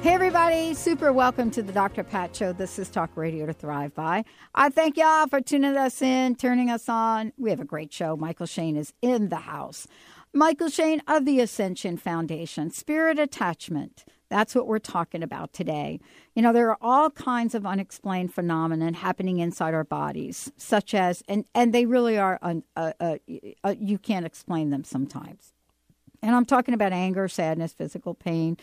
Hey, everybody, super welcome to the Dr. Pat Show. This is Talk Radio to Thrive By. I thank y'all for tuning us in, turning us on. We have a great show. Mychael Shane is in the house. Mychael Shane of the Ascension Foundation, Spirit Attachment. That's what we're talking about today. You know, there are all kinds of unexplained phenomena happening inside our bodies, such as, and, and they really are, un, uh, uh, uh, you can't explain them sometimes. And I'm talking about anger, sadness, physical pain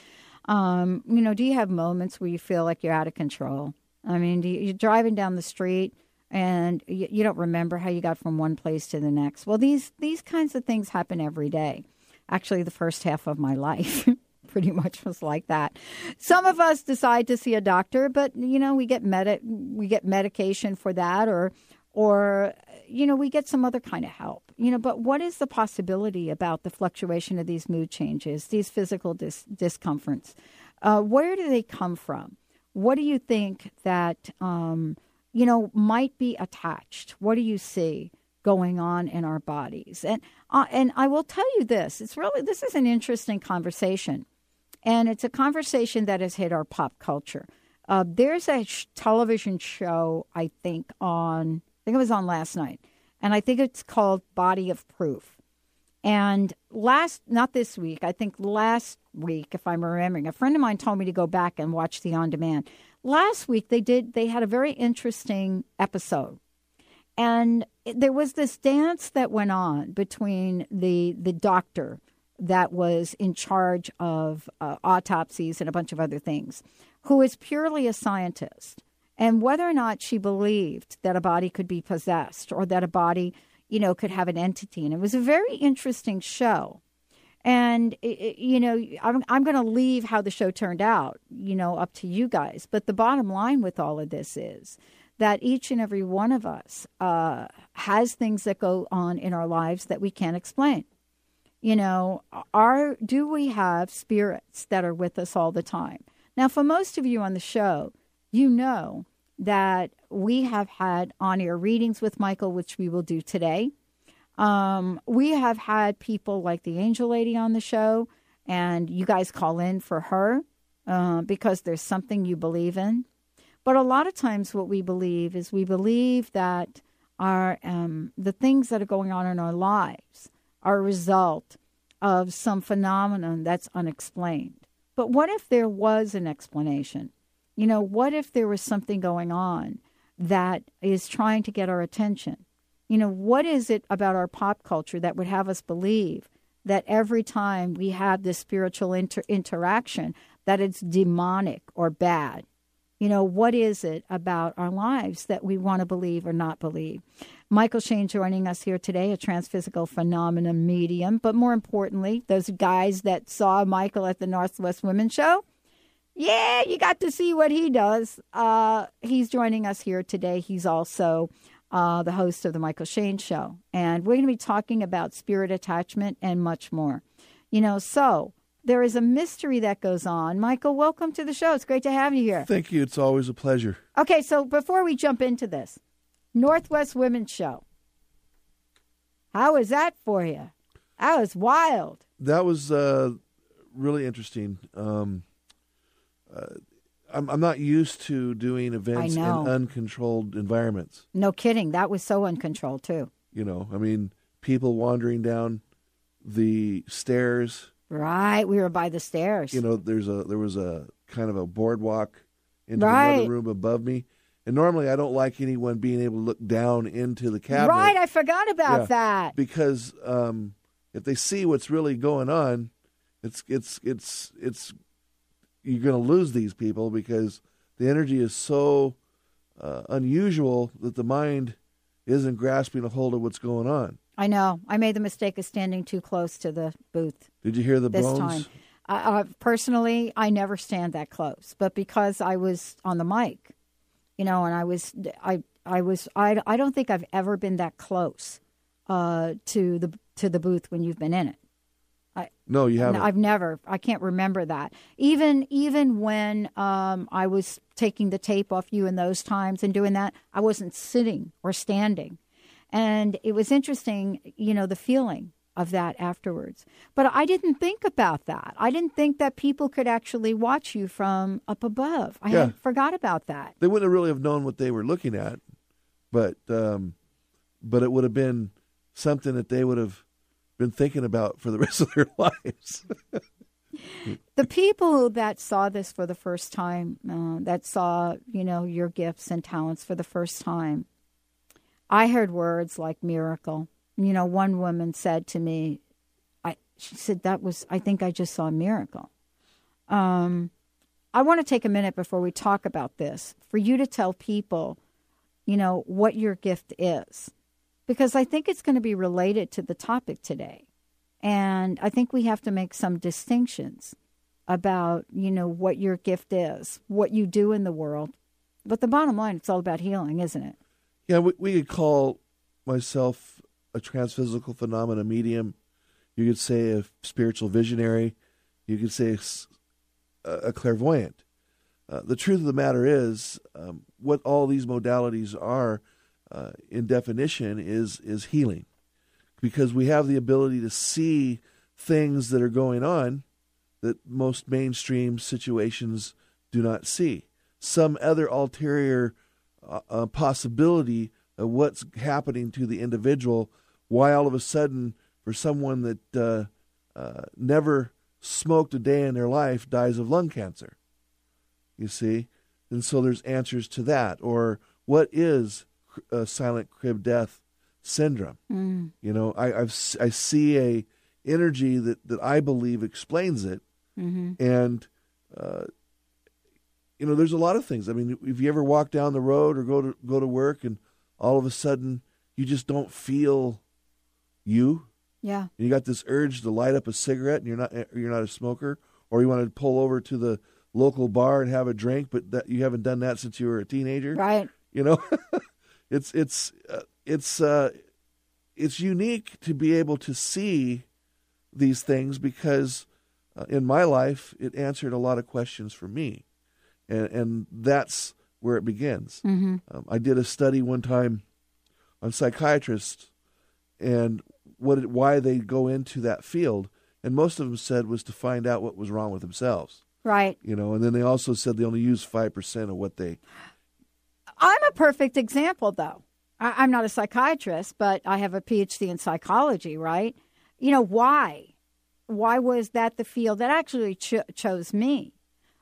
um, you know, do you have moments where you feel like you're out of control? I mean, you, you're driving down the street and you, you don't remember how you got from one place to the next. Well, these these kinds of things happen every day. Actually, the first half of my life pretty much was like that. Some of us decide to see a doctor, but you know, we get med- we get medication for that or or you know, we get some other kind of help. You know, but what is the possibility about the fluctuation of these mood changes, these physical dis- discomforts? Uh, where do they come from? What do you think that um, you know might be attached? What do you see going on in our bodies? And uh, and I will tell you this: it's really this is an interesting conversation, and it's a conversation that has hit our pop culture. Uh, there's a sh- television show I think on think it was on last night. And I think it's called Body of Proof. And last, not this week, I think last week, if I'm remembering, a friend of mine told me to go back and watch the on demand. Last week, they did, they had a very interesting episode. And there was this dance that went on between the, the doctor that was in charge of uh, autopsies and a bunch of other things, who is purely a scientist and whether or not she believed that a body could be possessed or that a body, you know, could have an entity. And it was a very interesting show. And, it, you know, I'm, I'm going to leave how the show turned out, you know, up to you guys. But the bottom line with all of this is that each and every one of us uh, has things that go on in our lives that we can't explain. You know, are do we have spirits that are with us all the time? Now, for most of you on the show, you know that we have had on air readings with Mychael, which we will do today. Um, we have had people like the Angel Lady on the show, and you guys call in for her uh, because there's something you believe in. But a lot of times, what we believe is we believe that our um, the things that are going on in our lives are a result of some phenomenon that's unexplained. But what if there was an explanation? You know, what if there was something going on that is trying to get our attention? You know, what is it about our pop culture that would have us believe that every time we have this spiritual inter- interaction that it's demonic or bad? You know, what is it about our lives that we want to believe or not believe? Mychael Shane joining us here today, a transphysical phenomenon medium, but more importantly, those guys that saw Mychael at the Northwest Women's Show yeah, you got to see what he does. Uh, he's joining us here today. He's also uh, the host of the Mychael Shane Show, and we're going to be talking about spirit attachment and much more. You know, so there is a mystery that goes on. Mychael, welcome to the show. It's great to have you here. Thank you. It's always a pleasure. Okay, so before we jump into this, Northwest Women's Show. How was that for you? That was wild. That was uh, really interesting. Um, I'm, I'm not used to doing events in uncontrolled environments. No kidding. That was so uncontrolled, too. You know, I mean, people wandering down the stairs. Right. We were by the stairs. You know, there's a there was a kind of a boardwalk into right. another room above me. And normally I don't like anyone being able to look down into the cabinet. Right, I forgot about yeah, that. Because um, if they see what's really going on, it's it's it's it's you're going to lose these people because the energy is so uh, unusual that the mind isn't grasping a hold of what's going on. I know. I made the mistake of standing too close to the booth. Did you hear the this bones? time? Uh, personally, I never stand that close, but because I was on the mic, you know, and I was, I I was I, I don't think I've ever been that close uh, to the to the booth when you've been in it. No, you haven't. I've never. I can't remember that. Even even when um, I was taking the tape off you in those times and doing that, I wasn't sitting or standing, and it was interesting. You know the feeling of that afterwards. But I didn't think about that. I didn't think that people could actually watch you from up above. I Yeah. forgot about that. they wouldn't have really have known what they were looking at, but um, but it would have been something that they would have been thinking about for the rest of their lives. The people that saw this for the first time, uh, that saw, you know, your gifts and talents for the first time, I heard words like miracle. You know, one woman said to me, I, she said, that was, I think I just saw a miracle. Um, I want to take a minute before we talk about this for you to tell people, you know, what your gift is, because I think it's going to be related to the topic today. And I think we have to make some distinctions about, you know, what your gift is, what you do in the world. But the bottom line, it's all about healing, isn't it? yeah, we, we could call myself a transphysical phenomena medium. You could say a spiritual visionary. You could say a clairvoyant. Uh, the truth of the matter is, um, what all these modalities are, uh, in definition, is is healing, because we have the ability to see things that are going on that most mainstream situations do not see. Some other ulterior uh, uh, possibility of what's happening to the individual. Why all of a sudden, for someone that uh, uh, never smoked a day in their life, dies of lung cancer? You see, and so there's answers to that. Or what is uh, silent crib death syndrome? Mm. You know, I I've, I see a energy that that I believe explains it, hmm and uh, you know, there's a lot of things. I mean, if you ever walk down the road or go to go to work, and all of a sudden you just don't feel you, Yeah. and you got this urge to light up a cigarette, and you're not you're not a smoker, or you want to pull over to the local bar and have a drink, but that you haven't done that since you were a teenager Right. you know it's it's uh, it's uh it's unique to be able to see these things because uh, in my life it answered a lot of questions for me. And and that's where it begins. Hmm um, i did a study one time on psychiatrists and what it, why they go into that field. And most of them said was to find out what was wrong with themselves. Right. you know and then they also said they only use 5% of what they I'm a perfect example, though. I, I'm not a psychiatrist, but I have a PhD in psychology, right? You know, why? Why was that the field that actually cho- chose me?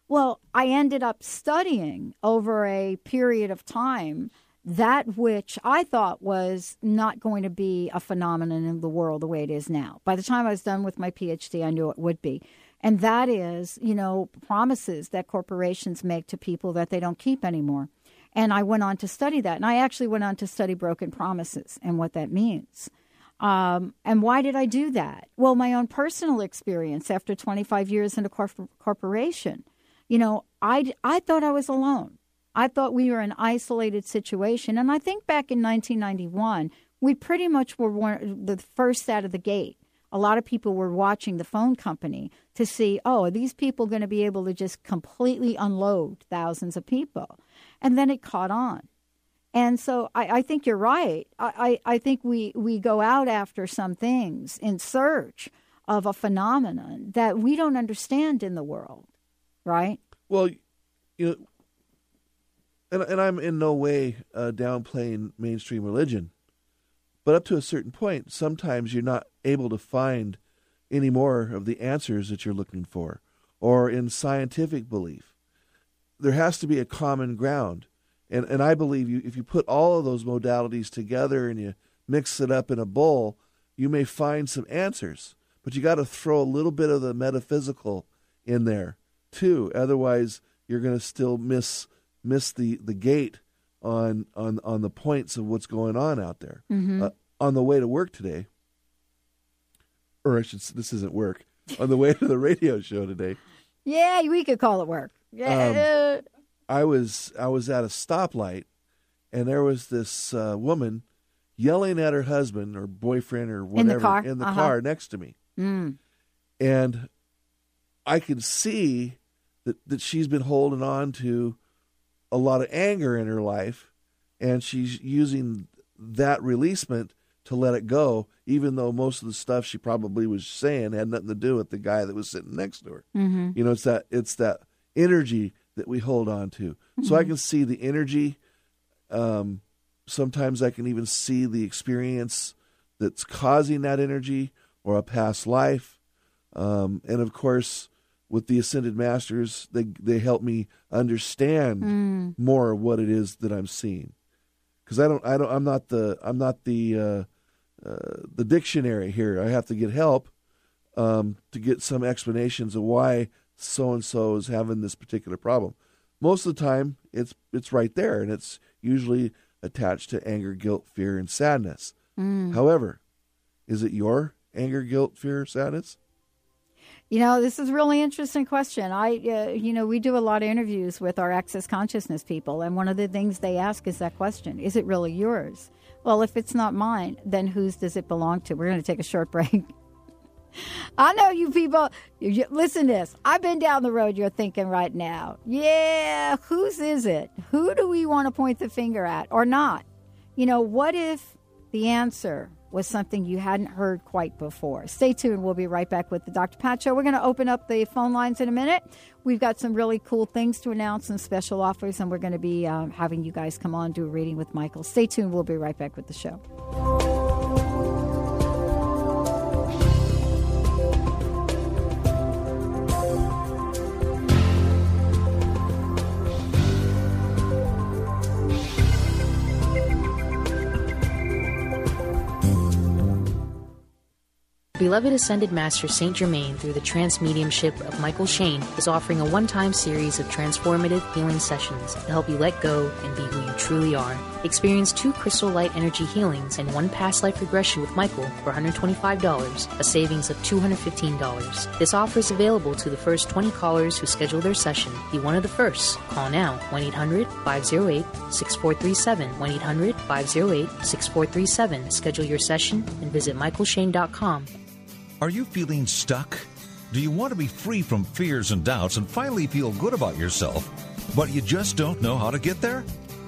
Well, I ended up studying over a period of time that which I thought was not going to be a phenomenon in the world the way it is now. By the time I was done with my PhD, I knew it would be. And that is, you know, promises that corporations make to people that they don't keep anymore. And I went on to study that. And I actually went on to study broken promises and what that means. Um, and why did I do that? Well, my own personal experience after 25 years in a corp- corporation. You know, I, I thought I was alone. I thought we were an isolated situation. And I think back in 1991, we pretty much were one, the first out of the gate. A lot of people were watching the phone company to see, oh, are these people going to be able to just completely unload thousands of people? And then it caught on. And so I, I think you're right. I, I, I think we, we go out after some things in search of a phenomenon that we don't understand in the world, right? Well, you know, and and I'm in no way uh, downplaying mainstream religion, but up to a certain point, sometimes you're not able to find any more of the answers that you're looking for, or in scientific belief, there has to be a common ground, and and I believe you if you put all of those modalities together and you mix it up in a bowl, you may find some answers, but you got to throw a little bit of the metaphysical in there too. Otherwise, you're going to still miss miss the, the gate on on on the points of what's going on out there. Uh, on the way to work today, or I should this isn't work. On the way to the radio show today, Yeah, we could call it work. Yeah. I was I was at a stoplight, and there was this uh, woman yelling at her husband or boyfriend or whatever In the car? in the Uh-huh. car next to me. Mm. And I could see that, that she's been holding on to a lot of anger in her life, and she's using that releasement to let it go, even though most of the stuff she probably was saying had nothing to do with the guy that was sitting next to her. Mm-hmm. You know, it's that it's that energy that we hold on to. So I can see the energy. Um, sometimes I can even see the experience that's causing that energy or a past life. Um, and of course, with the ascended masters, they they help me understand Mm. more what it is that I'm seeing. Because I don't, I don't, I'm not the, I'm not the, uh, uh, the dictionary here. I have to get help um, to get some explanations of why so and so is having this particular problem. Most of the time, it's it's right there, and it's usually attached to anger, guilt, fear, and sadness. Mm. However, is it your anger, guilt, fear, sadness? You know, this is a really interesting question. I, uh, you know, we do a lot of interviews with our access consciousness people, and one of the things they ask is that question: Is it really yours? Well, if it's not mine, then whose does it belong to? We're going to take a short break. I know you people. You, listen to this. I've been down the road you're thinking right now. Yeah, whose is it? Who do we want to point the finger at or not? You know, what if the answer was something you hadn't heard quite before? Stay tuned. We'll be right back with the Dr. Pat Show. We're going to open up the phone lines in a minute. We've got some really cool things to announce and special offers, and we're going to be um, having you guys come on do a reading with Mychael. Stay tuned. We'll be right back with the show. Beloved Ascended Master Saint Germain, through the trance mediumship of Mychael Shane, is offering a one time series of transformative healing sessions to help you let go and be who you truly are. Experience two crystal light energy healings and one past life regression with Mychael for $125, a savings of $215. This offer is available to the first 20 callers who schedule their session. Be one of the first. Call now 1 800 508 6437. 1 800 508 6437. Schedule your session and visit mychaelshane.com. Are you feeling stuck? Do you want to be free from fears and doubts and finally feel good about yourself, but you just don't know how to get there?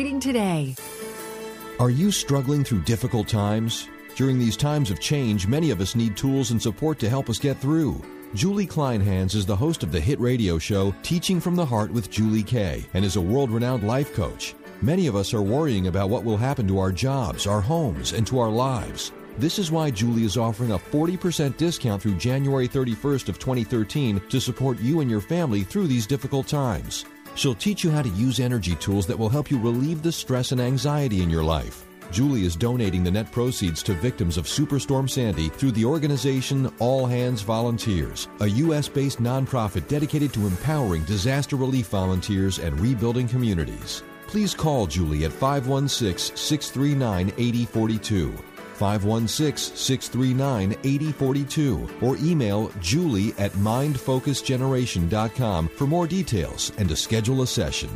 today. Are you struggling through difficult times? During these times of change, many of us need tools and support to help us get through. Julie Kleinhans is the host of the hit radio show Teaching from the Heart with Julie Kay and is a world renowned life coach. Many of us are worrying about what will happen to our jobs, our homes, and to our lives. This is why Julie is offering a 40% discount through January 31st of 2013 to support you and your family through these difficult times. She'll teach you how to use energy tools that will help you relieve the stress and anxiety in your life. Julie is donating the net proceeds to victims of Superstorm Sandy through the organization All Hands Volunteers, a U.S. based nonprofit dedicated to empowering disaster relief volunteers and rebuilding communities. Please call Julie at 516 639 8042. 516 639 8042 or email julie at mindfocusgeneration.com for more details and to schedule a session.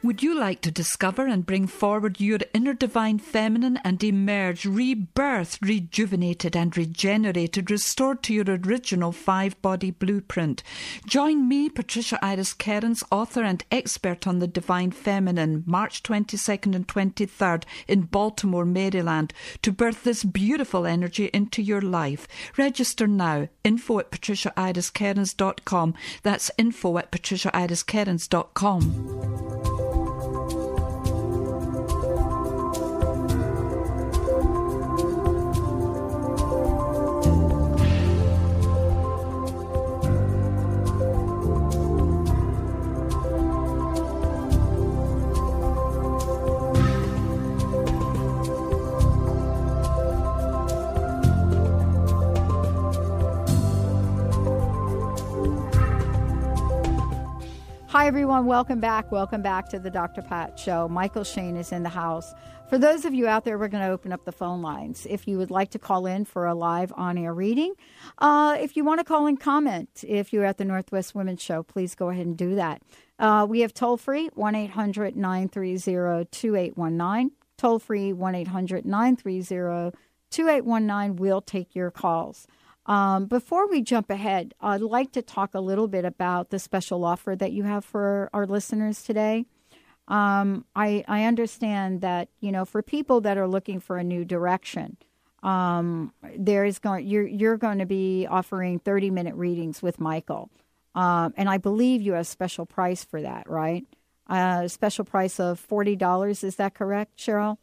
Would you like to discover and bring forward your inner divine feminine and emerge rebirthed, rejuvenated, and regenerated, restored to your original five body blueprint? Join me, Patricia Iris Kerins, author and expert on the divine feminine, March 22nd and 23rd in Baltimore, Maryland, to birth this beautiful energy into your life. Register now. Info at patriciairiskerins.com. That's info at patriciairiskerins.com. everyone. Welcome back. Welcome back to the Dr. Pat Show. Mychael Shane is in the house. For those of you out there, we're going to open up the phone lines. If you would like to call in for a live on air reading, uh, if you want to call and comment, if you're at the Northwest Women's Show, please go ahead and do that. Uh, we have toll free 1 800 930 2819. Toll free 1 800 930 2819. We'll take your calls. Um, before we jump ahead, I'd like to talk a little bit about the special offer that you have for our listeners today. Um, I, I understand that you know for people that are looking for a new direction, um, there is going you're you're going to be offering thirty minute readings with Mychael, um, and I believe you have a special price for that, right? A uh, special price of forty dollars. Is that correct, Cheryl?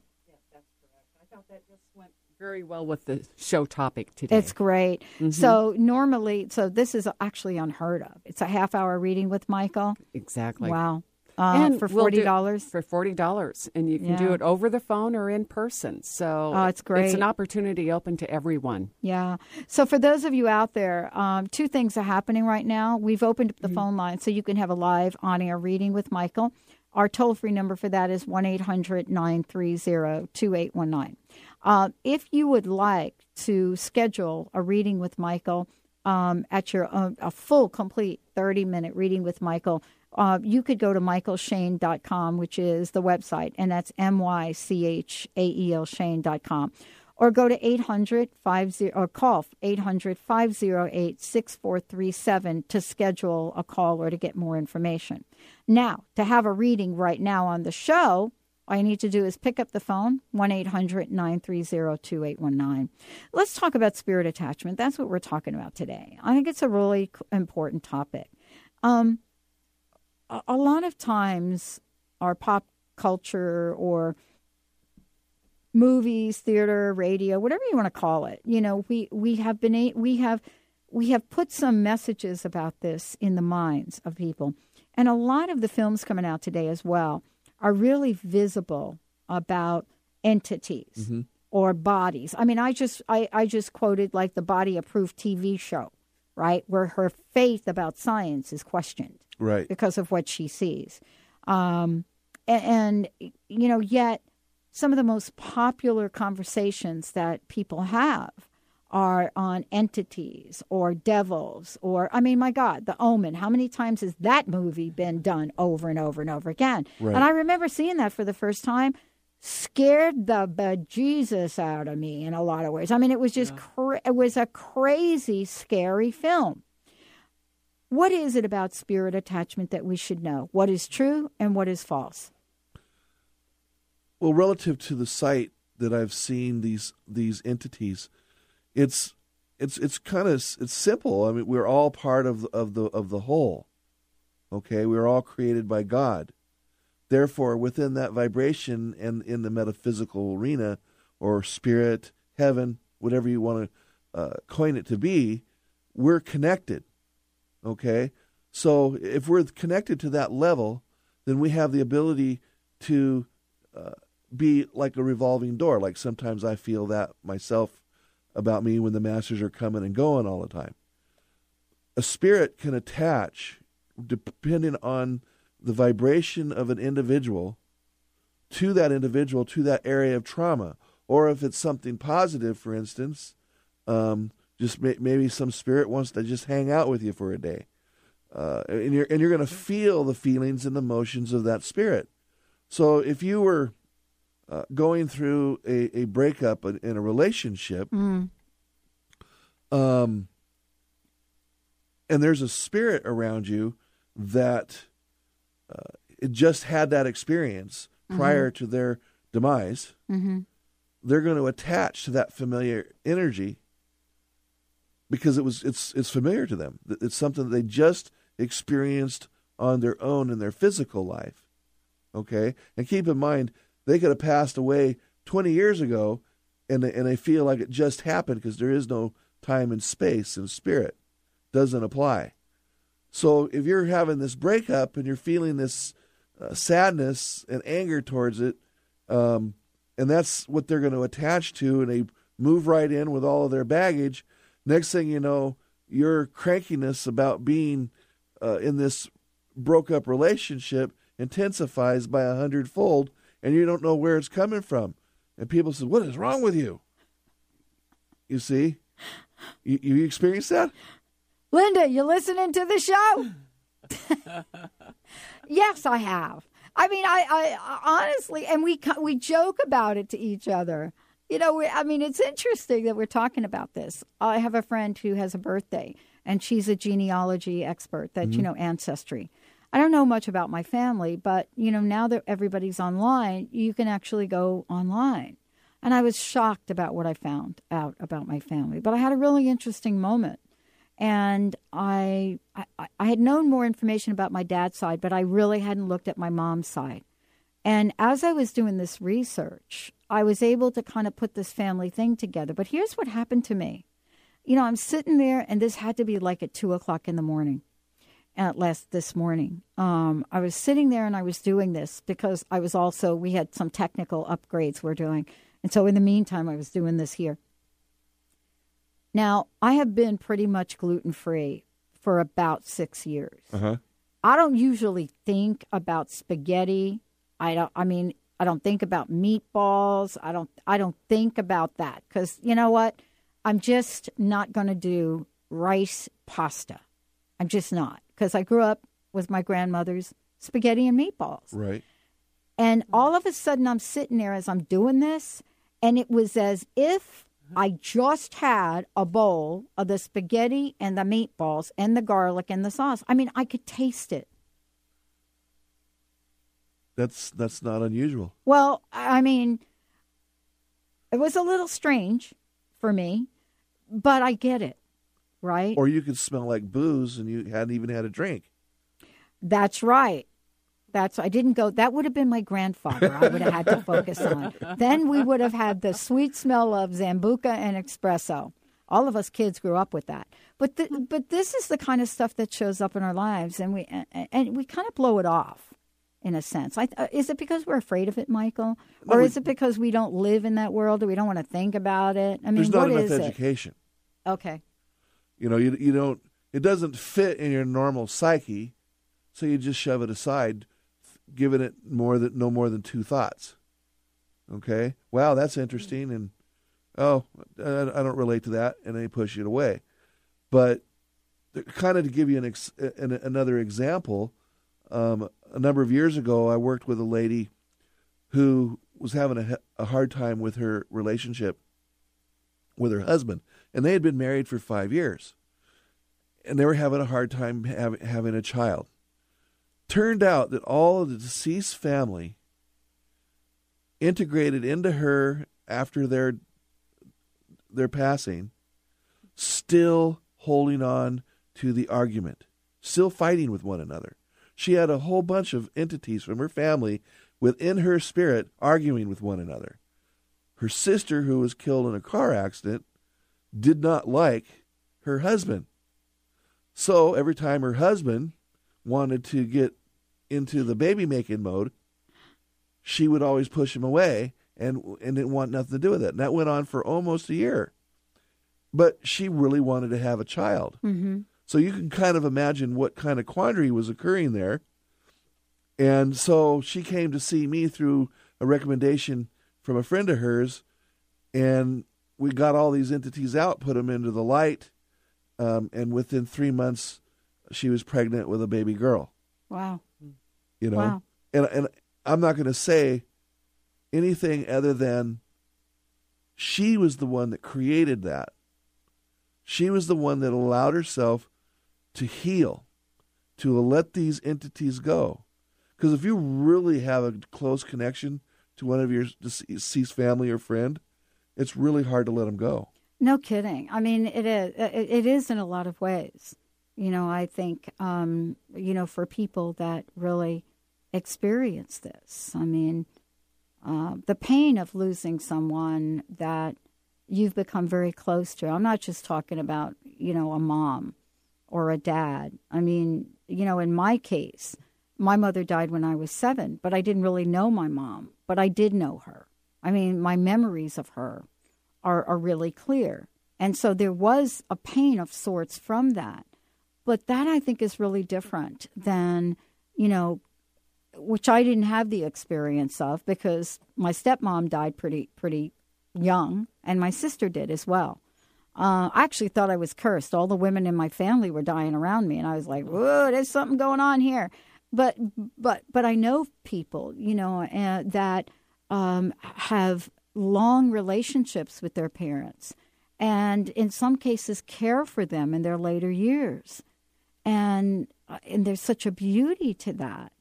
Very well with the show topic today. It's great. Mm-hmm. So normally, so this is actually unheard of. It's a half hour reading with Mychael. Exactly. Wow. Uh, and for forty dollars. We'll for forty dollars, and you can yeah. do it over the phone or in person. So oh, it's great. It's an opportunity open to everyone. Yeah. So for those of you out there, um, two things are happening right now. We've opened up the mm-hmm. phone line so you can have a live on air reading with Mychael. Our toll free number for that is 1 800 930 2819. Uh, if you would like to schedule a reading with Mychael um, at your own, a full, complete 30 minute reading with Mychael, uh, you could go to mychaelshane.com, which is the website, and that's M Y C H A E L Shane.com. Or go to 800 50 or call 800 508 6437 to schedule a call or to get more information. Now, to have a reading right now on the show, all you need to do is pick up the phone, 1 800 930 2819. Let's talk about spirit attachment. That's what we're talking about today. I think it's a really important topic. Um, a, lot of times, our pop culture or movies, theater, radio, whatever you want to call it, you know, we, we have been, we have, we have put some messages about this in the minds of people. And a lot of the films coming out today as well are really visible about entities mm-hmm. or bodies. I mean, I just I, I just quoted like the Body of Proof TV show, right, where her faith about science is questioned, right, because of what she sees, um, and, and you know, yet some of the most popular conversations that people have are on entities or devils or I mean my god the omen. How many times has that movie been done over and over and over again? Right. and I remember seeing that for the first time. Scared the bejesus out of me in a lot of ways. I mean it was just yeah. cra- it was a crazy scary film. What is it about spirit attachment that we should know? What is true and what is false? Well relative to the site that I've seen these these entities it's it's it's kind of it's simple. I mean, we're all part of of the of the whole. Okay, we're all created by God. Therefore, within that vibration and in the metaphysical arena or spirit, heaven, whatever you want to uh, coin it to be, we're connected. Okay, so if we're connected to that level, then we have the ability to uh, be like a revolving door. Like sometimes I feel that myself about me when the masters are coming and going all the time. A spirit can attach, depending on the vibration of an individual, to that individual, to that area of trauma. Or if it's something positive, for instance, um, just may, maybe some spirit wants to just hang out with you for a day. Uh, and you're and you're going to feel the feelings and emotions of that spirit. So if you were uh, going through a, a breakup in, in a relationship, Mm. um, and there's a spirit around you that uh, it just had that experience prior to their demise, Mm-hmm. they're going to attach to that familiar energy because it was it's it's familiar to them. It's something that they just experienced on their own in their physical life. Okay, and keep in mind they could have passed away 20 years ago, and they, and they feel like it just happened because there is no time and space and spirit doesn't apply. So if you're having this breakup and you're feeling this uh, sadness and anger towards it, um, and that's what they're going to attach to, and they move right in with all of their baggage. Next thing you know, your crankiness about being uh, in this broke up relationship intensifies by a hundredfold, and you don't know where it's coming from. And people say, "What is wrong with you?" You see, you, you experience that. Linda, you listening to the show? yes, I have. I mean, I, I honestly, and we we joke about it to each other. You know, we, I mean, it's interesting that we're talking about this. I have a friend who has a birthday, and she's a genealogy expert. That you mm-hmm. know, ancestry. I don't know much about my family, but you know, now that everybody's online, you can actually go online. And I was shocked about what I found out about my family, but I had a really interesting moment and I, I I had known more information about my dad's side, but I really hadn't looked at my mom's side. And as I was doing this research, I was able to kind of put this family thing together. But here's what happened to me. You know, I'm sitting there, and this had to be like at two o'clock in the morning. At last this morning, um, I was sitting there and I was doing this because I was also we had some technical upgrades we're doing, and so in the meantime, I was doing this here. Now, I have been pretty much gluten free for about six years. Uh-huh. I don't usually think about spaghetti. I don't. I mean, I don't think about meatballs. I don't. I don't think about that because you know what? I'm just not going to do rice pasta. I'm just not because I grew up with my grandmother's spaghetti and meatballs. Right. And all of a sudden, I'm sitting there as I'm doing this, and it was as if I just had a bowl of the spaghetti and the meatballs and the garlic and the sauce. I mean, I could taste it. That's that's not unusual. Well, I mean, it was a little strange for me, but I get it, right? Or you could smell like booze and you hadn't even had a drink. That's right. That's I didn't go. That would have been my grandfather. I would have had to focus on. Then we would have had the sweet smell of Sambuca and espresso. All of us kids grew up with that. But the, but this is the kind of stuff that shows up in our lives, and we and, we kind of blow it off, in a sense. I, uh, is it because we're afraid of it, Mychael, or is it because we don't live in that world, or we don't want to think about it? I mean, There's not what enough is education. it? Okay. You know, you you don't. It doesn't fit in your normal psyche, so you just shove it aside, giving it more than no more than two thoughts. Okay. Wow, that's interesting, and oh, I don't relate to that, and they push it away. But kind of to give you an, ex, an another example, um, a number of years ago, I worked with a lady who was having a, a hard time with her relationship with her husband, and they had been married for five years, and they were having a hard time having a child. Turned out that all of the deceased family integrated into her after their their passing, still holding on to the argument, still fighting with one another. She had a whole bunch of entities from her family within her spirit arguing with one another. Her sister, who was killed in a car accident, did not like her husband. So every time her husband wanted to get into the baby making mode, she would always push him away and and didn't want nothing to do with it. And that went on for almost a year. But she really wanted to have a child. Mm-hmm. So you can kind of imagine what kind of quandary was occurring there. And so she came to see me through a recommendation from a friend of hers, and we got all these entities out, put them into the light, um, and within three months, she was pregnant with a baby girl. Wow. You know, Wow. and and I'm not going to say anything other than she was the one that created that. She was the one that allowed herself to heal, to let these entities go. Because if you really have a close connection to one of your deceased family or friend, it's really hard to let them go. No kidding. I mean, it is. It is in a lot of ways. You know, I think, um, you know, for people that really experience this, I mean, uh, the pain of losing someone that you've become very close to. I'm not just talking about, you know, a mom or a dad. I mean, you know, in my case, my mother died when I was seven, but I didn't really know my mom, but I did know her. I mean, my memories of her are, are really clear. And so there was a pain of sorts from that. But that I think is really different than, you know, which I didn't have the experience of because my stepmom died pretty pretty young, and my sister did as well. Uh, I actually thought I was cursed. All the women in my family were dying around me, and I was like, "Whoa, there's something going on here." But but but I know people, you know, uh, that um, have long relationships with their parents and in some cases care for them in their later years. And uh, and there's such a beauty to that.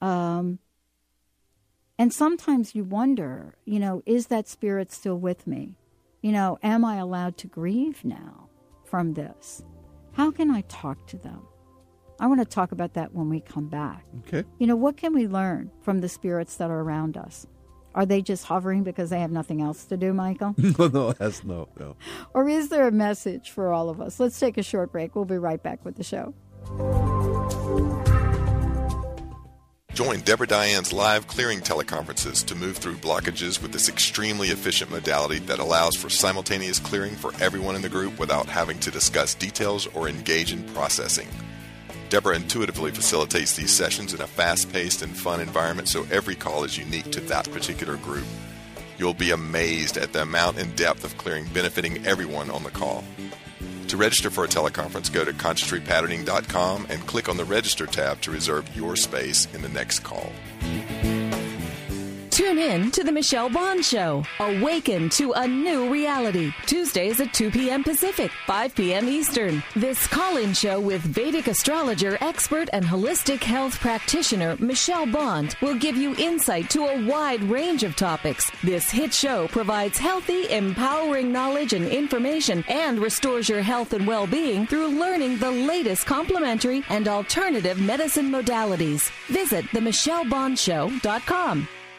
Um, and sometimes you wonder you know is that spirit still with me? You know am i allowed to grieve now from this? How can i talk to them? I want to talk about that when we come back. Okay. You know what can we learn from the spirits that are around us are they just hovering because they have nothing else to do, Mychael? no, no, that's no, no. Or is there a message for all of us? Let's take a short break. We'll be right back with the show. Join Deborah Diane's live clearing teleconferences to move through blockages with this extremely efficient modality that allows for simultaneous clearing for everyone in the group without having to discuss details or engage in processing. Deborah intuitively facilitates these sessions in a fast paced and fun environment so every call is unique to that particular group. You'll be amazed at the amount and depth of clearing benefiting everyone on the call. To register for a teleconference, go to consciousrepatterning.com and click on the Register tab to reserve your space in the next call. Tune in to The Michelle Bond Show. Awaken to a new reality. Tuesdays at 2 p.m. Pacific, 5 p.m. Eastern. This call in show with Vedic astrologer, expert, and holistic health practitioner Michelle Bond will give you insight to a wide range of topics. This hit show provides healthy, empowering knowledge and information and restores your health and well being through learning the latest complementary and alternative medicine modalities. Visit themichellebondshow.com.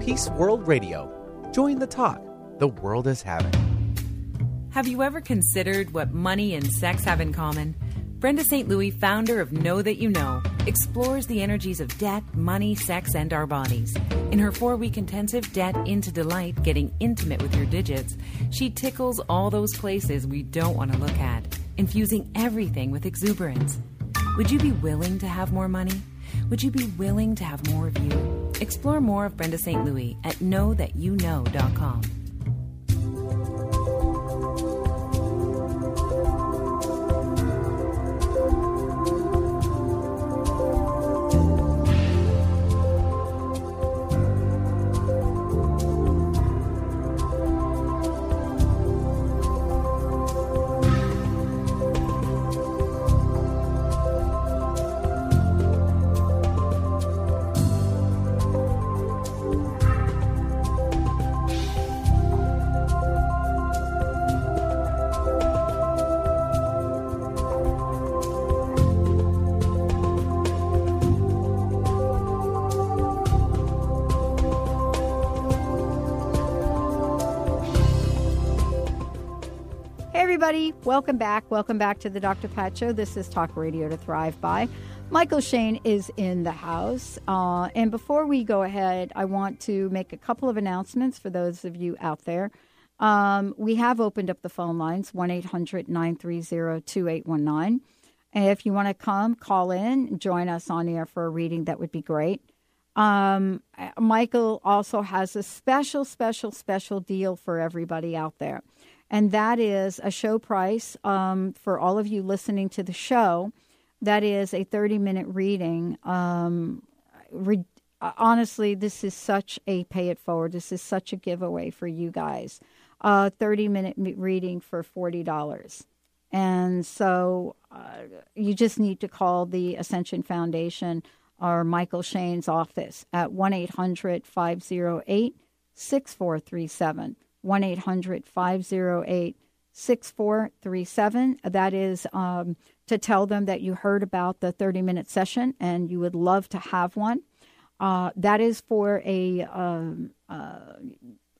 Peace World Radio. Join the talk the world is having. Have you ever considered what money and sex have in common? Brenda St. Louis, founder of Know That You Know, explores the energies of debt, money, sex, and our bodies. In her four week intensive Debt into Delight, Getting Intimate with Your Digits, she tickles all those places we don't want to look at, infusing everything with exuberance. Would you be willing to have more money? Would you be willing to have more of you? Explore more of Brenda St. Louis at knowthatyouknow.com. Welcome back. Welcome back to the Dr. Pat Show. This is Talk Radio to Thrive By. Mychael Shane is in the house. Uh, and before we go ahead, I want to make a couple of announcements for those of you out there. Um, we have opened up the phone lines 1 800 930 2819. If you want to come, call in, join us on air for a reading, that would be great. Um, Mychael also has a special, special, special deal for everybody out there and that is a show price um, for all of you listening to the show. That is a 30 minute reading. Um, re- honestly, this is such a pay it forward. This is such a giveaway for you guys. A uh, 30 minute reading for $40. And so uh, you just need to call the Ascension Foundation or Mychael Shane's office at 1 800 508 6437. 1 800 508 6437. That is um, to tell them that you heard about the 30 minute session and you would love to have one. Uh, that is for a, um, uh,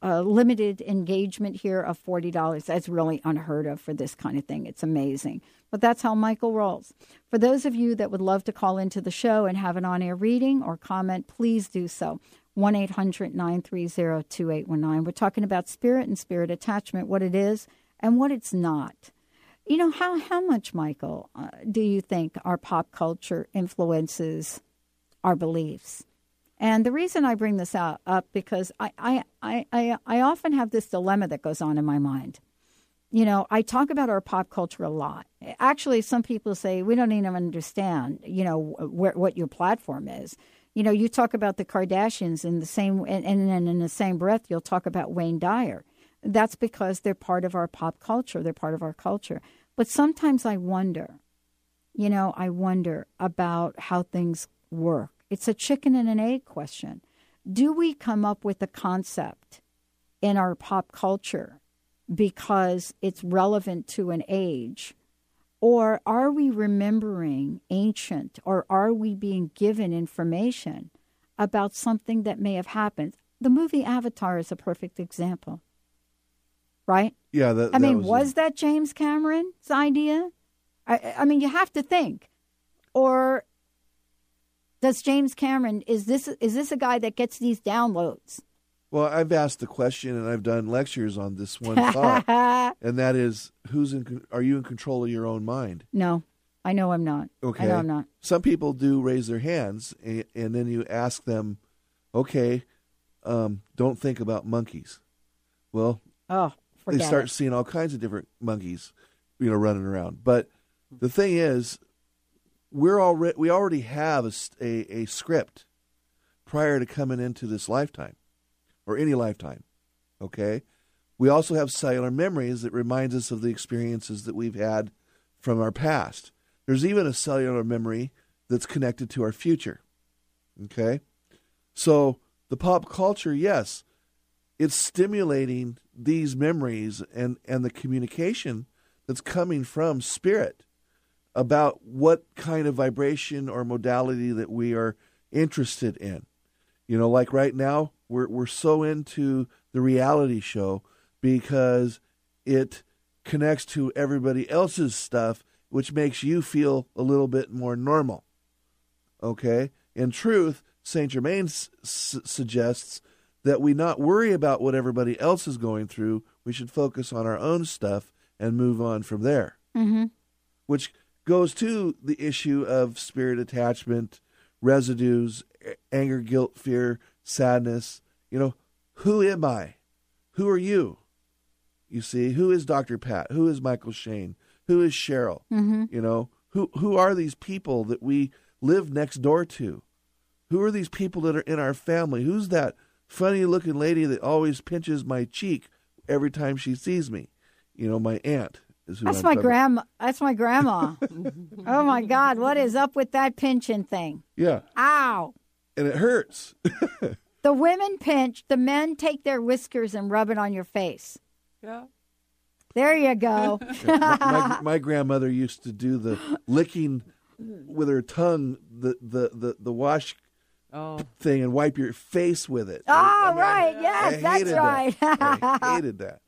a, limited engagement here of $40. That's really unheard of for this kind of thing. It's amazing. But that's how Mychael rolls. For those of you that would love to call into the show and have an on air reading or comment, please do so. 1 800 930 2819. We're talking about spirit and spirit attachment, what it is and what it's not. You know, how, how much, Mychael, uh, do you think our pop culture influences our beliefs? And the reason I bring this out, up because I, I, I, I, often have this dilemma that goes on in my mind. You know, I talk about our pop culture a lot. Actually, some people say we don't even understand, you know, wh- what your platform is you know, you talk about the Kardashians in the same, and, and in the same breath, you'll talk about Wayne Dyer. That's because they're part of our pop culture. They're part of our culture. But sometimes I wonder, you know, I wonder about how things work. It's a chicken and an egg question. Do we come up with a concept in our pop culture because it's relevant to an age? Or are we remembering ancient, or are we being given information about something that may have happened? The movie Avatar is a perfect example, right? Yeah, that, I that mean, was, was that James Cameron's idea? I, I mean, you have to think, or does James Cameron is this is this a guy that gets these downloads? Well, I've asked the question and I've done lectures on this one thought, and that is, who's in? Are you in control of your own mind? No, I know I'm not. Okay, I know I'm not. Some people do raise their hands, and, and then you ask them, "Okay, um, don't think about monkeys." Well, oh, they start it. seeing all kinds of different monkeys, you know, running around. But the thing is, we're already we already have a, a, a script prior to coming into this lifetime or any lifetime. Okay? We also have cellular memories that reminds us of the experiences that we've had from our past. There's even a cellular memory that's connected to our future. Okay? So the pop culture, yes, it's stimulating these memories and, and the communication that's coming from spirit about what kind of vibration or modality that we are interested in. You know, like right now, we're we're so into the reality show because it connects to everybody else's stuff, which makes you feel a little bit more normal. Okay? In truth, Saint Germain s- suggests that we not worry about what everybody else is going through. We should focus on our own stuff and move on from there. Mm-hmm. Which goes to the issue of spirit attachment, residues, anger, guilt, fear, sadness. You know, who am I? Who are you? You see, who is Dr. Pat? Who is Mychael Shane? Who is Cheryl? Mm-hmm. You know, who who are these people that we live next door to? Who are these people that are in our family? Who's that funny looking lady that always pinches my cheek every time she sees me? You know, my aunt is who That's I'm my grandma. That's my grandma. oh my God, what is up with that pinching thing? Yeah, Ow! And it hurts. The women pinch, the men take their whiskers and rub it on your face. Yeah. There you go. my, my, my grandmother used to do the licking with her tongue, the the the, the wash Oh. thing, and wipe your face with it. Oh, I- I mean, right. I Yes, that's right. That. I hated that.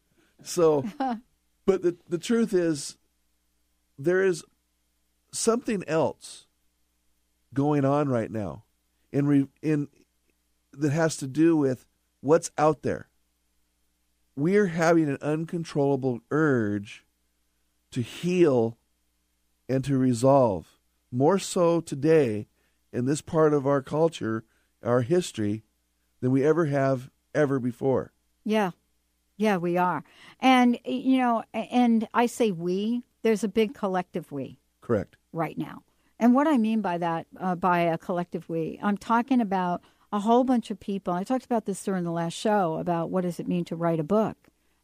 So, but the the truth is, there is something else going on right now, in re, in that has to do with what's out there. We're having an uncontrollable urge to heal and to resolve. More so today in this part of our culture, our history, than we ever have ever before. Yeah. Yeah, we are. And, you know, and I say we, there's a big collective we Correct. right now. And what I mean by that, uh, by a collective we, I'm talking about a whole bunch of people. I talked about this during the last show about what does it mean to write a book?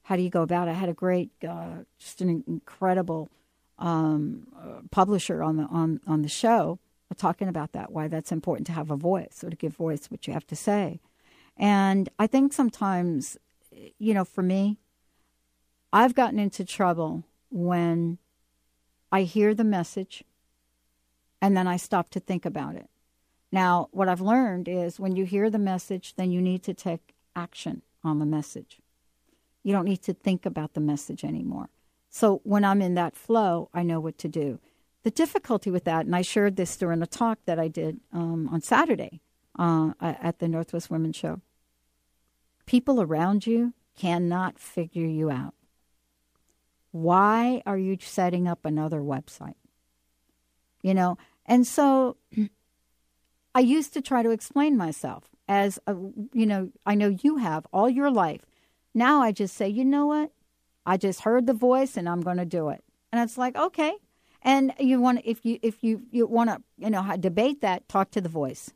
How do you go about it? I had a great, uh, just an incredible um, uh, publisher on the on on the show talking about that. Why that's important to have a voice or to give voice what you have to say. And I think sometimes, you know, for me, I've gotten into trouble when I hear the message and then I stop to think about it. Now, what I've learned is when you hear the message, then you need to take action on the message. You don't need to think about the message anymore. So when I'm in that flow, I know what to do. The difficulty with that, and I shared this during a talk that I did um, on Saturday uh, at the Northwest Women's Show. People around you cannot figure you out. Why are you setting up another website? You know, and so I used to try to explain myself as a, you know, I know you have all your life. Now I just say, you know what? I just heard the voice and I'm going to do it. And it's like, okay. And you want to, if you if you you want to, you know, debate that, talk to the voice.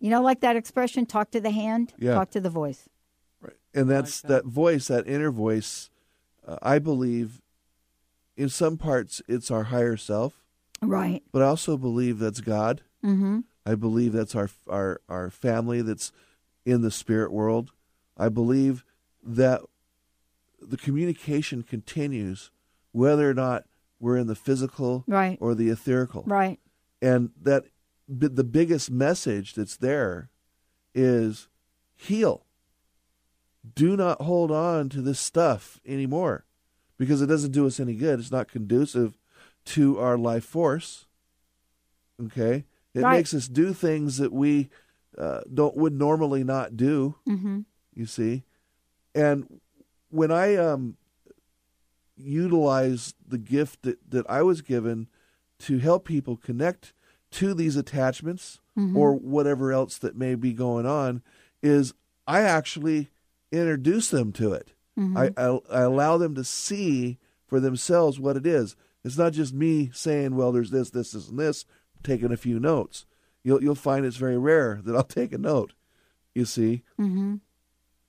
You know, like that expression, talk to the hand, Yeah. talk to the voice. Right. And that's that. voice, that inner voice. Uh, I believe, in some parts, it's our higher self, Right. but I also believe that's God. Mm-hmm. I believe that's our our our family that's in the spirit world. I believe that the communication continues whether or not we're in the physical Right. or the etherical. Right. And that the biggest message that's there is heal. Do not hold on to this stuff anymore because it doesn't do us any good. It's not conducive to our life force. Okay? It Right. makes us do things that we uh, don't would normally not do. Mm-hmm. You see, and when I um, utilize the gift that, that I was given to help people connect to these attachments Mhm. or whatever else that may be going on, is I actually introduce them to it. Mhm. I, I I allow them to see for themselves what it is. It's not just me saying, "Well, there's this, this, this, and this," taking a few notes. You'll you'll find it's very rare that I'll take a note. You see, Mm-hmm.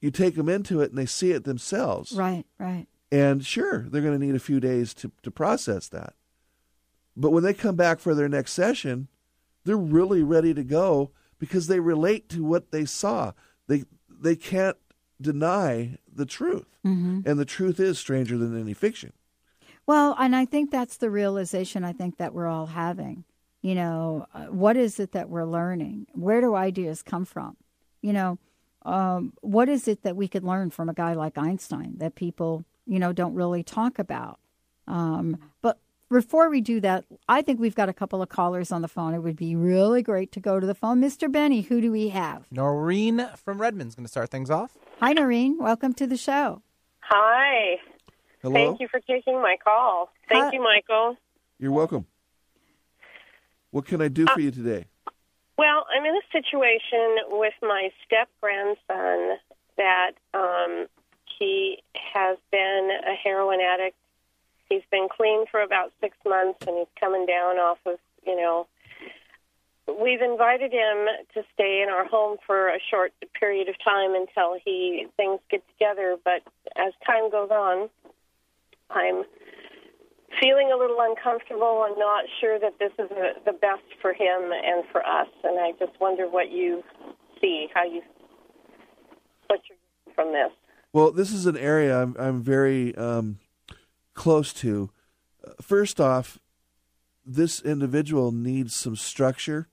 you take them into it and they see it themselves. Right. Right. And sure, they're going to need a few days to, to process that. But when they come back for their next session, they're really ready to go because they relate to what they saw. They they can't deny the truth. Mm-hmm. And the truth is stranger than any fiction. Well, and I think that's the realization I think that we're all having. You know, uh, what is it that we're learning? Where do ideas come from? You know, um, what is it that we could learn from a guy like Einstein that people, you know, don't really talk about? Um, but before we do that, I think we've got a couple of callers on the phone. It would be really great to go to the phone. Mr. Benny, who do we have? Noreen from Redmond's going to start things off. Hi, Noreen. Welcome to the show. Hi. Hello. Thank you for taking my call. Thank Hi. you, Mychael. You're welcome. What can I do for you today? Well, I'm in a situation with my step grandson that um, he has been a heroin addict. He's been clean for about six months, and he's coming down off of, you know. We've invited him to stay in our home for a short period of time until he things get together. But as time goes on, I'm feeling a little uncomfortable I'm not sure that this is a, the best for him and for us. And I just wonder what you see, how you, what you're from this. Well, this is an area I'm, I'm very um, close to. Uh, first off, this individual needs some structure,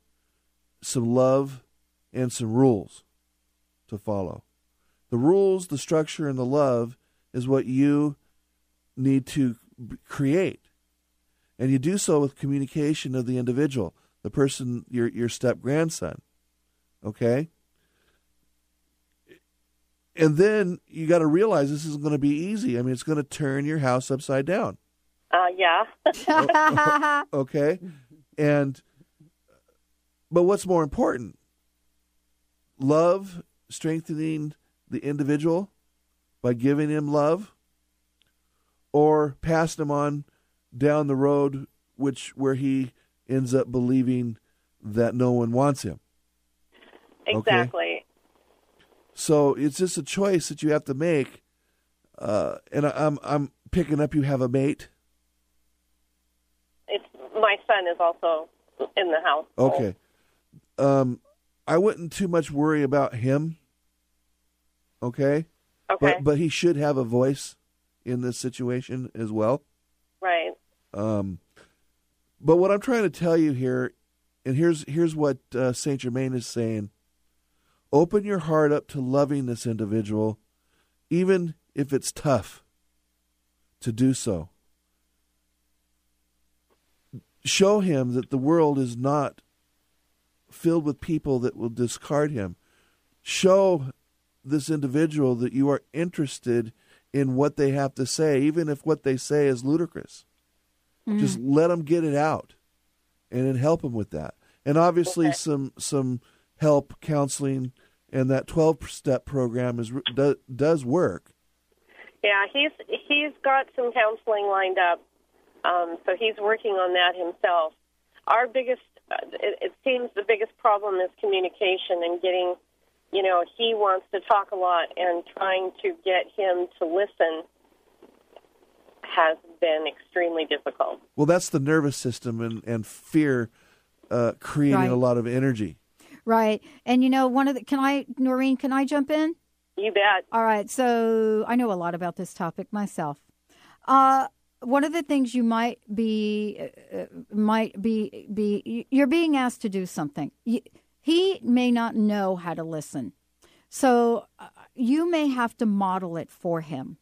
some love, and some rules to follow. The rules, the structure, and the love is what you need to create. And you do so with communication of the individual, the person, your, your step grandson. Okay? And then you got to realize this isn't going to be easy. I mean, it's going to turn your house upside down. Uh, yeah. okay? And, but what's more important? Love, strengthening the individual by giving him love or pass him on down the road which where he ends up believing that no one wants him. Exactly. Okay? So it's just a choice that you have to make. Uh, and I, I'm I'm picking up you have a mate. It's my son is also in the house. Okay. Um, I wouldn't too much worry about him. Okay. Okay. But but he should have a voice in this situation as well. Right. Um, but what I'm trying to tell you here, and here's here's what uh, Saint Germain is saying: open your heart up to loving this individual, even if it's tough to do so. Show him that the world is not filled with people that will discard him. Show this individual that you are interested in what they have to say, even if what they say is ludicrous. Mm. Just let them get it out, and then help them with that. And obviously, okay. some some help, counseling, and that twelve step program is does, does work. Yeah, he's he's got some counseling lined up, um, so he's working on that himself. Our biggest, uh, it, it seems, the biggest problem is communication and getting you know, he wants to talk a lot, and trying to get him to listen has been extremely difficult. Well, that's the nervous system and, and fear uh, creating right. a lot of energy. Right. And, you know, one of the, can I, Noreen, can I jump in? You bet. All right. So I know a lot about this topic myself. Uh, one of the things you might be, uh, might be, be, you're being asked to do something. You, he may not know how to listen. So uh, you may have to model it for him.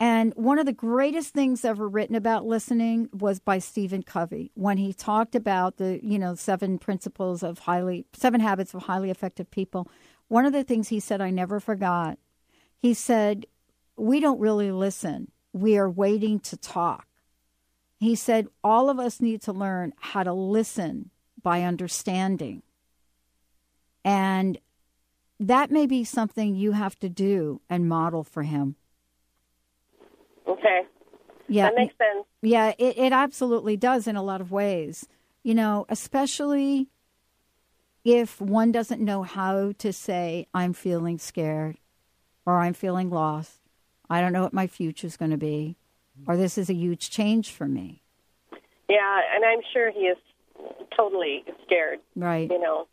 And one of the greatest things ever written about listening was by Stephen Covey when he talked about the, you know, seven principles of highly, seven habits of highly effective people. One of the things he said I never forgot, he said, We don't really listen, we are waiting to talk. He said, All of us need to learn how to listen by understanding. And that may be something you have to do and model for him. Okay. Yeah. That makes sense. Yeah, it, it absolutely does in a lot of ways. You know, especially if one doesn't know how to say, I'm feeling scared or I'm feeling lost. I don't know what my future is going to be or this is a huge change for me. Yeah, and I'm sure he is totally scared. Right. You know,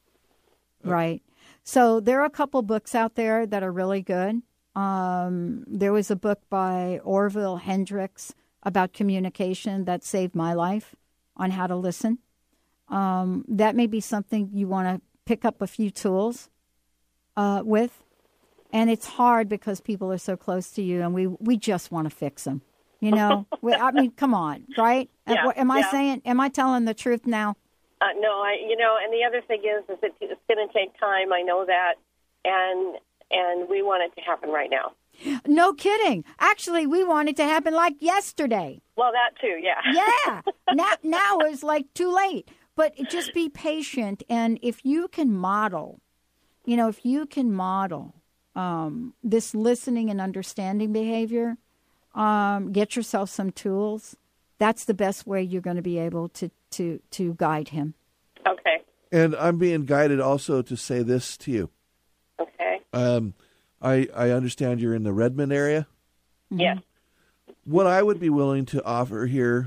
Right. So there are a couple books out there that are really good. Um, there was a book by Harville Hendrix about communication that saved my life on how to listen. Um, that may be something you want to pick up a few tools uh, with. And it's hard because people are so close to you, and we, we just want to fix them. You know, we, I mean, come on, right? Yeah, am I yeah. saying? Am I telling the truth now? Uh, no, I you know, and the other thing is, is it, it's going to take time. I know that, and and we want it to happen right now. No kidding. Actually, we want it to happen like yesterday. Well, that too, yeah. Yeah. now, now is like too late. but just be patient. And if you can model, you know, if you can model um, this listening and understanding behavior, um, get yourself some tools. That's the best way you're going to be able to to to guide him. Okay. And I'm being guided also to say this to you. Okay. Um, I I understand you're in the Redmond area. Yeah. What I would be willing to offer here,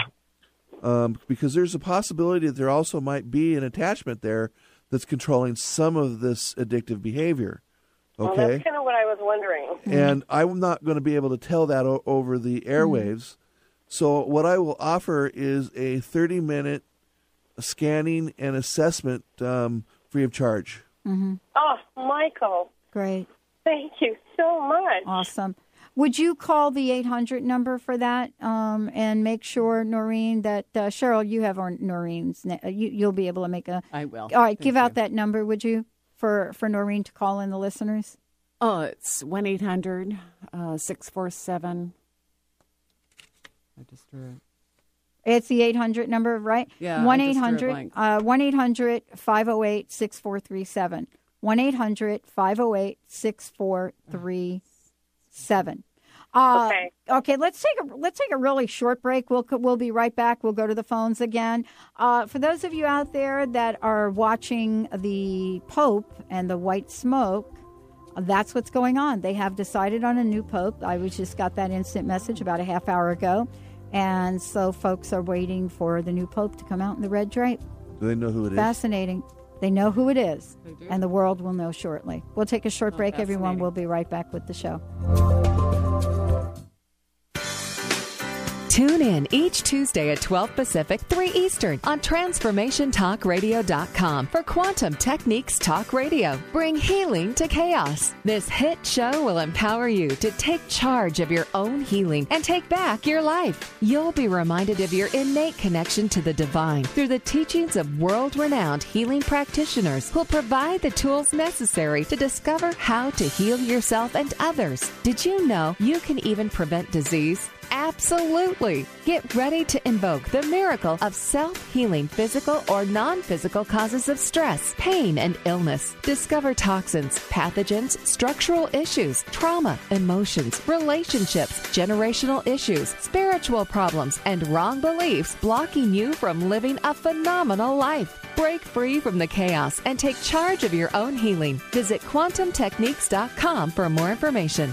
um, because there's a possibility that there also might be an attachment there that's controlling some of this addictive behavior. Well, Okay. that's kind of what I was wondering. and I'm not going to be able to tell that o- over the airwaves. So what I will offer is a 30 minute scanning and assessment um, free of charge. Mm-hmm. Oh, Mychael, Great. thank you so much. Awesome. Would you call the 800 number for that um, and make sure, Noreen, that uh, Cheryl, you have our Noreen's. na- uh, You, you'll be able to make a. I will. All right, Thank give you. out that number, would you, for for Noreen to call in the listeners? Oh, it's one eight hundred six four seven. I just drew it. It's the 800 number, right? Yeah, I One just eight drew a hundred blank. uh, one eight hundred five zero eight six four three seven. One eight hundred five zero eight six four three seven. Uh, Okay. Okay. Let's take a let's take a really short break. We'll we'll be right back. We'll go to the phones again. Uh, for those of you out there that are watching the Pope and the white smoke, that's what's going on. They have decided on a new pope. I was just got that instant message about a half hour ago, and so folks are waiting for the new pope to come out in the red drape. Do they know who it is? Fascinating. They know who it is, They do? and the world will know shortly. We'll take a short Oh, break, everyone. We'll be right back with the show. Tune in each Tuesday at 12 Pacific, 3 Eastern on TransformationTalkRadio.com for Quantum Techniques Talk Radio. Bring healing to chaos. This hit show will empower you to take charge of your own healing and take back your life. You'll be reminded of your innate connection to the divine through the teachings of world renowned healing practitioners who'll provide the tools necessary to discover how to heal yourself and others. Did you know you can even prevent disease? Absolutely. Get ready to invoke the miracle of self healing physical or non physical causes of stress, pain, and illness. Discover toxins, pathogens, structural issues, trauma, emotions, relationships, generational issues, spiritual problems, and wrong beliefs blocking you from living a phenomenal life. Break free from the chaos and take charge of your own healing. Visit quantumtechniques.com for more information.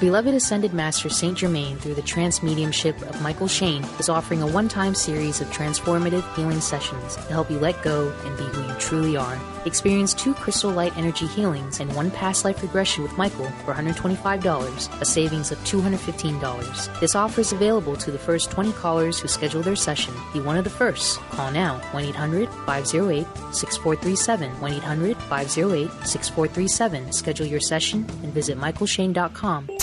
Beloved Ascended Master Saint Germain, through the trance mediumship of Mychael Shane, is offering a one time series of transformative healing sessions to help you let go and be who you truly are. Experience two crystal light energy healings and one past life regression with Mychael for $125, a savings of $215. This offer is available to the first 20 callers who schedule their session. Be one of the first. Call now 1 800 508 6437. 1 800 508 6437. Schedule your session and visit mychaelshane.com.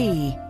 tree.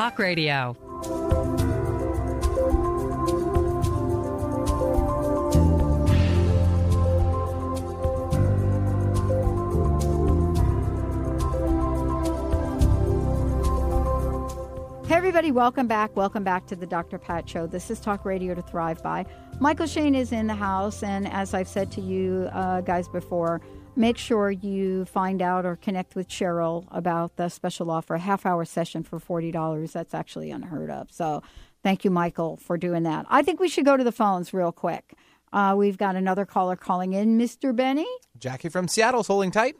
Talk Radio. Hey, everybody, welcome back. Welcome back to the Dr. Pat Show. This is Talk Radio to Thrive By. Mychael Shane is in the house, and as I've said to you uh, guys before, make sure you find out or connect with Cheryl about the special offer, a half hour session for $40. That's actually unheard of. So thank you, Mychael, for doing that. I think we should go to the phones real quick. Uh, we've got another caller calling in, Mr. Benny. Jackie from Seattle's holding tight.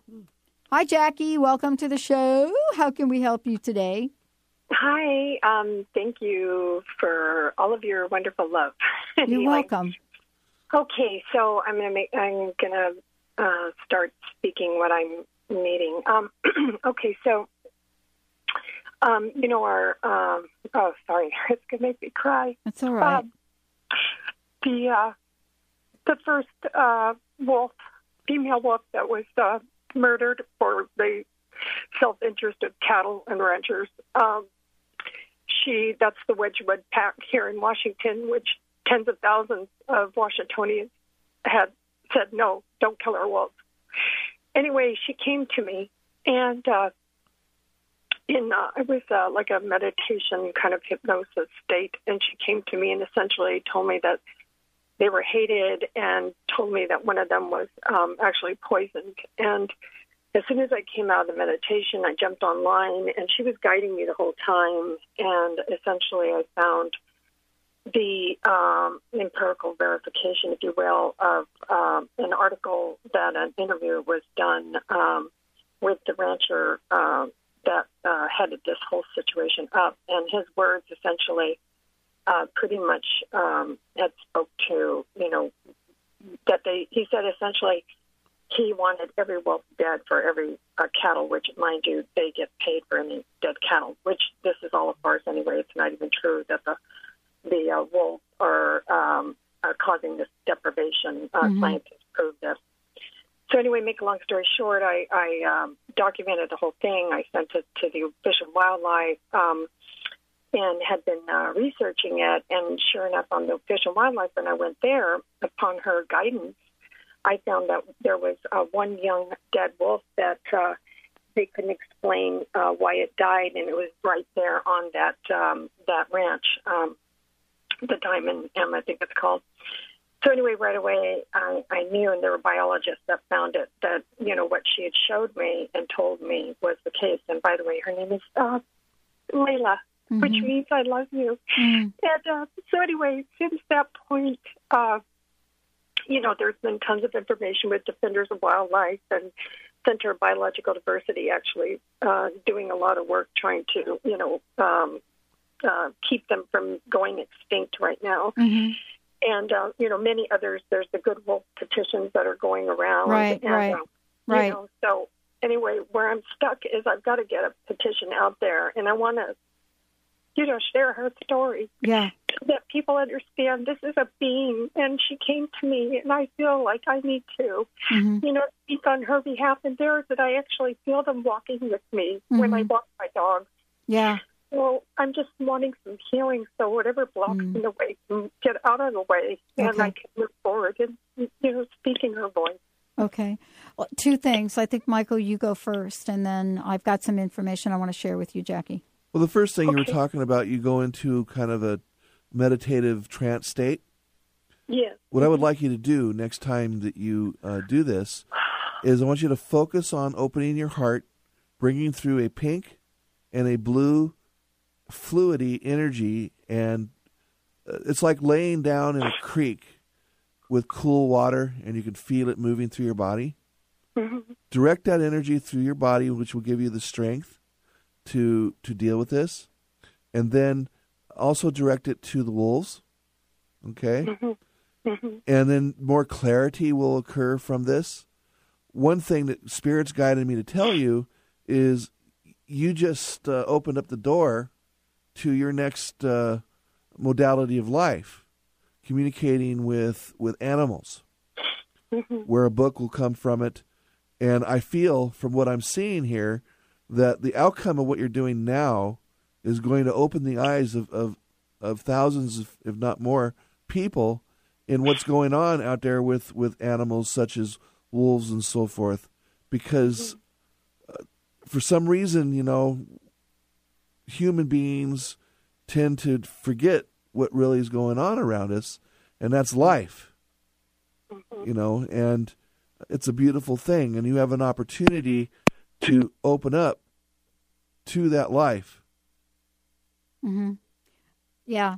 Hi, Jackie. Welcome to the show. How can we help you today? Hi. Um, thank you for all of your wonderful love. You're welcome. Okay, so I'm gonna make. I'm gonna uh, start speaking what I'm needing. Um, okay, so um, you know our. Um, oh, sorry, it's gonna make me cry. That's all right. Um, the uh, the first uh, wolf, female wolf that was uh, murdered for the self-interest of cattle and ranchers. Um, she, that's the Wedgwood Pack here in Washington, which tens of thousands of Washingtonians had said, no, don't kill our wolves. Anyway, she came to me, and uh, in uh, it was uh, like a meditation kind of hypnosis state, and she came to me and essentially told me that they were hated, and told me that one of them was um, actually poisoned, and as soon as I came out of the meditation, I jumped online, and she was guiding me the whole time. And essentially, I found the um, empirical verification, if you will, of um, an article that an interview was done um, with the rancher uh, that uh, headed this whole situation up. And his words essentially uh, pretty much um, had spoke to, you know, that they, he said essentially, he wanted every wolf dead for every uh, cattle, which, mind you, they get paid for any dead cattle. Which this is all a farce anyway. It's not even true that the the uh, wolves are um, uh, causing this deprivation. Uh, Mhm. Scientists prove this. So anyway, make a long story short, I, I um, documented the whole thing. I sent it to the Fish and Wildlife. Um, and had been uh, researching it, and sure enough, on the Fish and Wildlife, when I went there, upon her guidance, I found that there was uh, one young dead wolf that uh, they couldn't explain uh, why it died, and it was right there on that um, that ranch, um, the Diamond M, I think it's called. So anyway, right away, I, I knew, and there were biologists that found it that you know what she had showed me and told me was the case. And by the way, her name is uh, Layla, which Mhm. means I love you. And uh, so anyway, since that point, uh, you know, there's been tons of information with Defenders of Wildlife and Center of Biological Diversity actually uh, doing a lot of work trying to, you know, um, uh, keep them from going extinct right now. Mm-hmm. And, uh, you know, many others, there's the Good Wolf petitions that are going around. Right, and, right, uh, right. Know, so anyway, where I'm stuck is I've got to get a petition out there and I want to, you know, share her story Yeah. so that people understand this is a being and she came to me and I feel like I need to, Mhm. you know, speak on her behalf and theirs that I actually feel them walking with me when I Mhm. walk my dog. Yeah. So I'm just wanting some healing so whatever blocks in the way can get out of the way and I can move forward and, you know, speaking her voice. Okay. Well, two things. I think, Mychael, you go first, and then I've got some information I want to share with you, Jackie. Well, the first thing you were talking about, you go into kind of a meditative trance state. Yes. What I would like you to do next time that you uh, do this is I want you to focus on opening your heart, bringing through a pink and a blue fluidy energy, and uh, it's like laying down in a creek with cool water, and you can feel it moving through your body. Mm-hmm. Direct that energy through your body, which will give you the strength to to deal with this, and then also direct it to the wolves. Okay Mm-hmm. and then more clarity will occur from this. One thing that spirits guided me to tell you is you just uh, opened up the door to your next uh, modality of life, communicating with with animals, where a book will come from it. And I feel from what I'm seeing here that the outcome of what you're doing now is going to open the eyes of, of, of thousands, if, if not more, people in what's going on out there with, with animals such as wolves and so forth. Because uh, for some reason, you know, human beings tend to forget what really is going on around us, and that's life. You know, and it's a beautiful thing, and you have an opportunity to open up to that life. Mm-hmm. Yeah,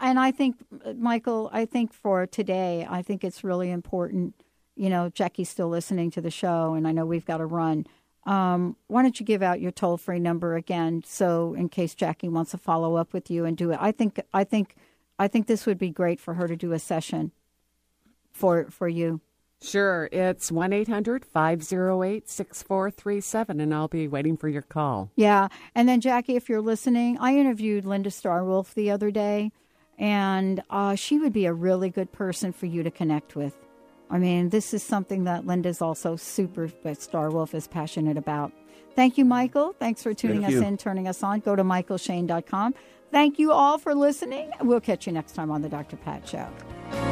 and I think, Mychael, I think for today, I think it's really important. You know, Jackie's still listening to the show, and I know we've got to run. Um, why don't you give out your toll free number again, so in case Jackie wants to follow up with you and do it? I think, I think, I think this would be great for her to do a session for for you. Sure. It's 1 800 508 6437, and I'll be waiting for your call. Yeah. And then, Jackie, if you're listening, I interviewed Linda Star Wolf the other day, and uh, she would be a really good person for you to connect with. I mean, this is something that Linda's also super, but Star Wolf is passionate about. Thank you, Mychael. Thanks for tuning Thank us you. in, turning us on. Go to mychaelshane.com. Thank you all for listening. We'll catch you next time on the Dr. Pat Show.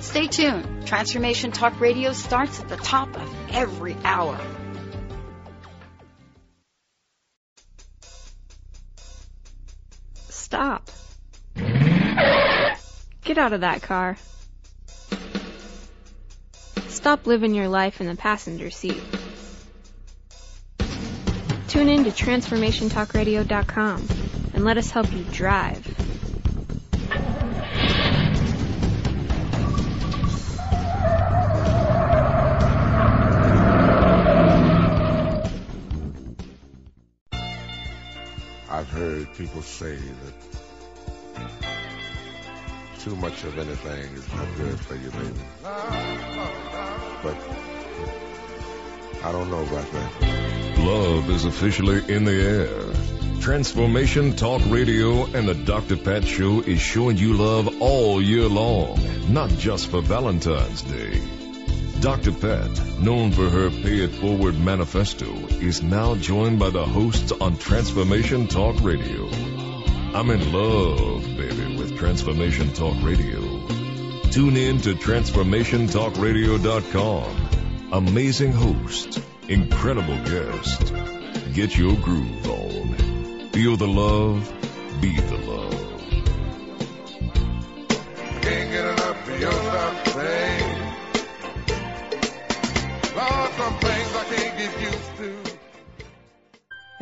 Stay tuned. Transformation Talk Radio starts at the top of every hour. Stop. Get out of that car. Stop living your life in the passenger seat. Tune in to TransformationTalkRadio.com and let us help you drive. Heard people say that too much of anything is not good for you, baby. But I don't know about that. Love is officially in the air. Transformation Talk Radio and the Dr. Pat Show is showing you love all year long, not just for Valentine's Day. Dr. Pat, known for her Pay It Forward manifesto, is now joined by the hosts on Transformation Talk Radio. I'm in love, baby, with Transformation Talk Radio. Tune in to TransformationTalkRadio.com. Amazing host, incredible guest. Get your groove on. Feel the love, be the love.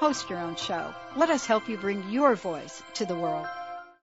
Host your own show. Let us help you bring your voice to the world.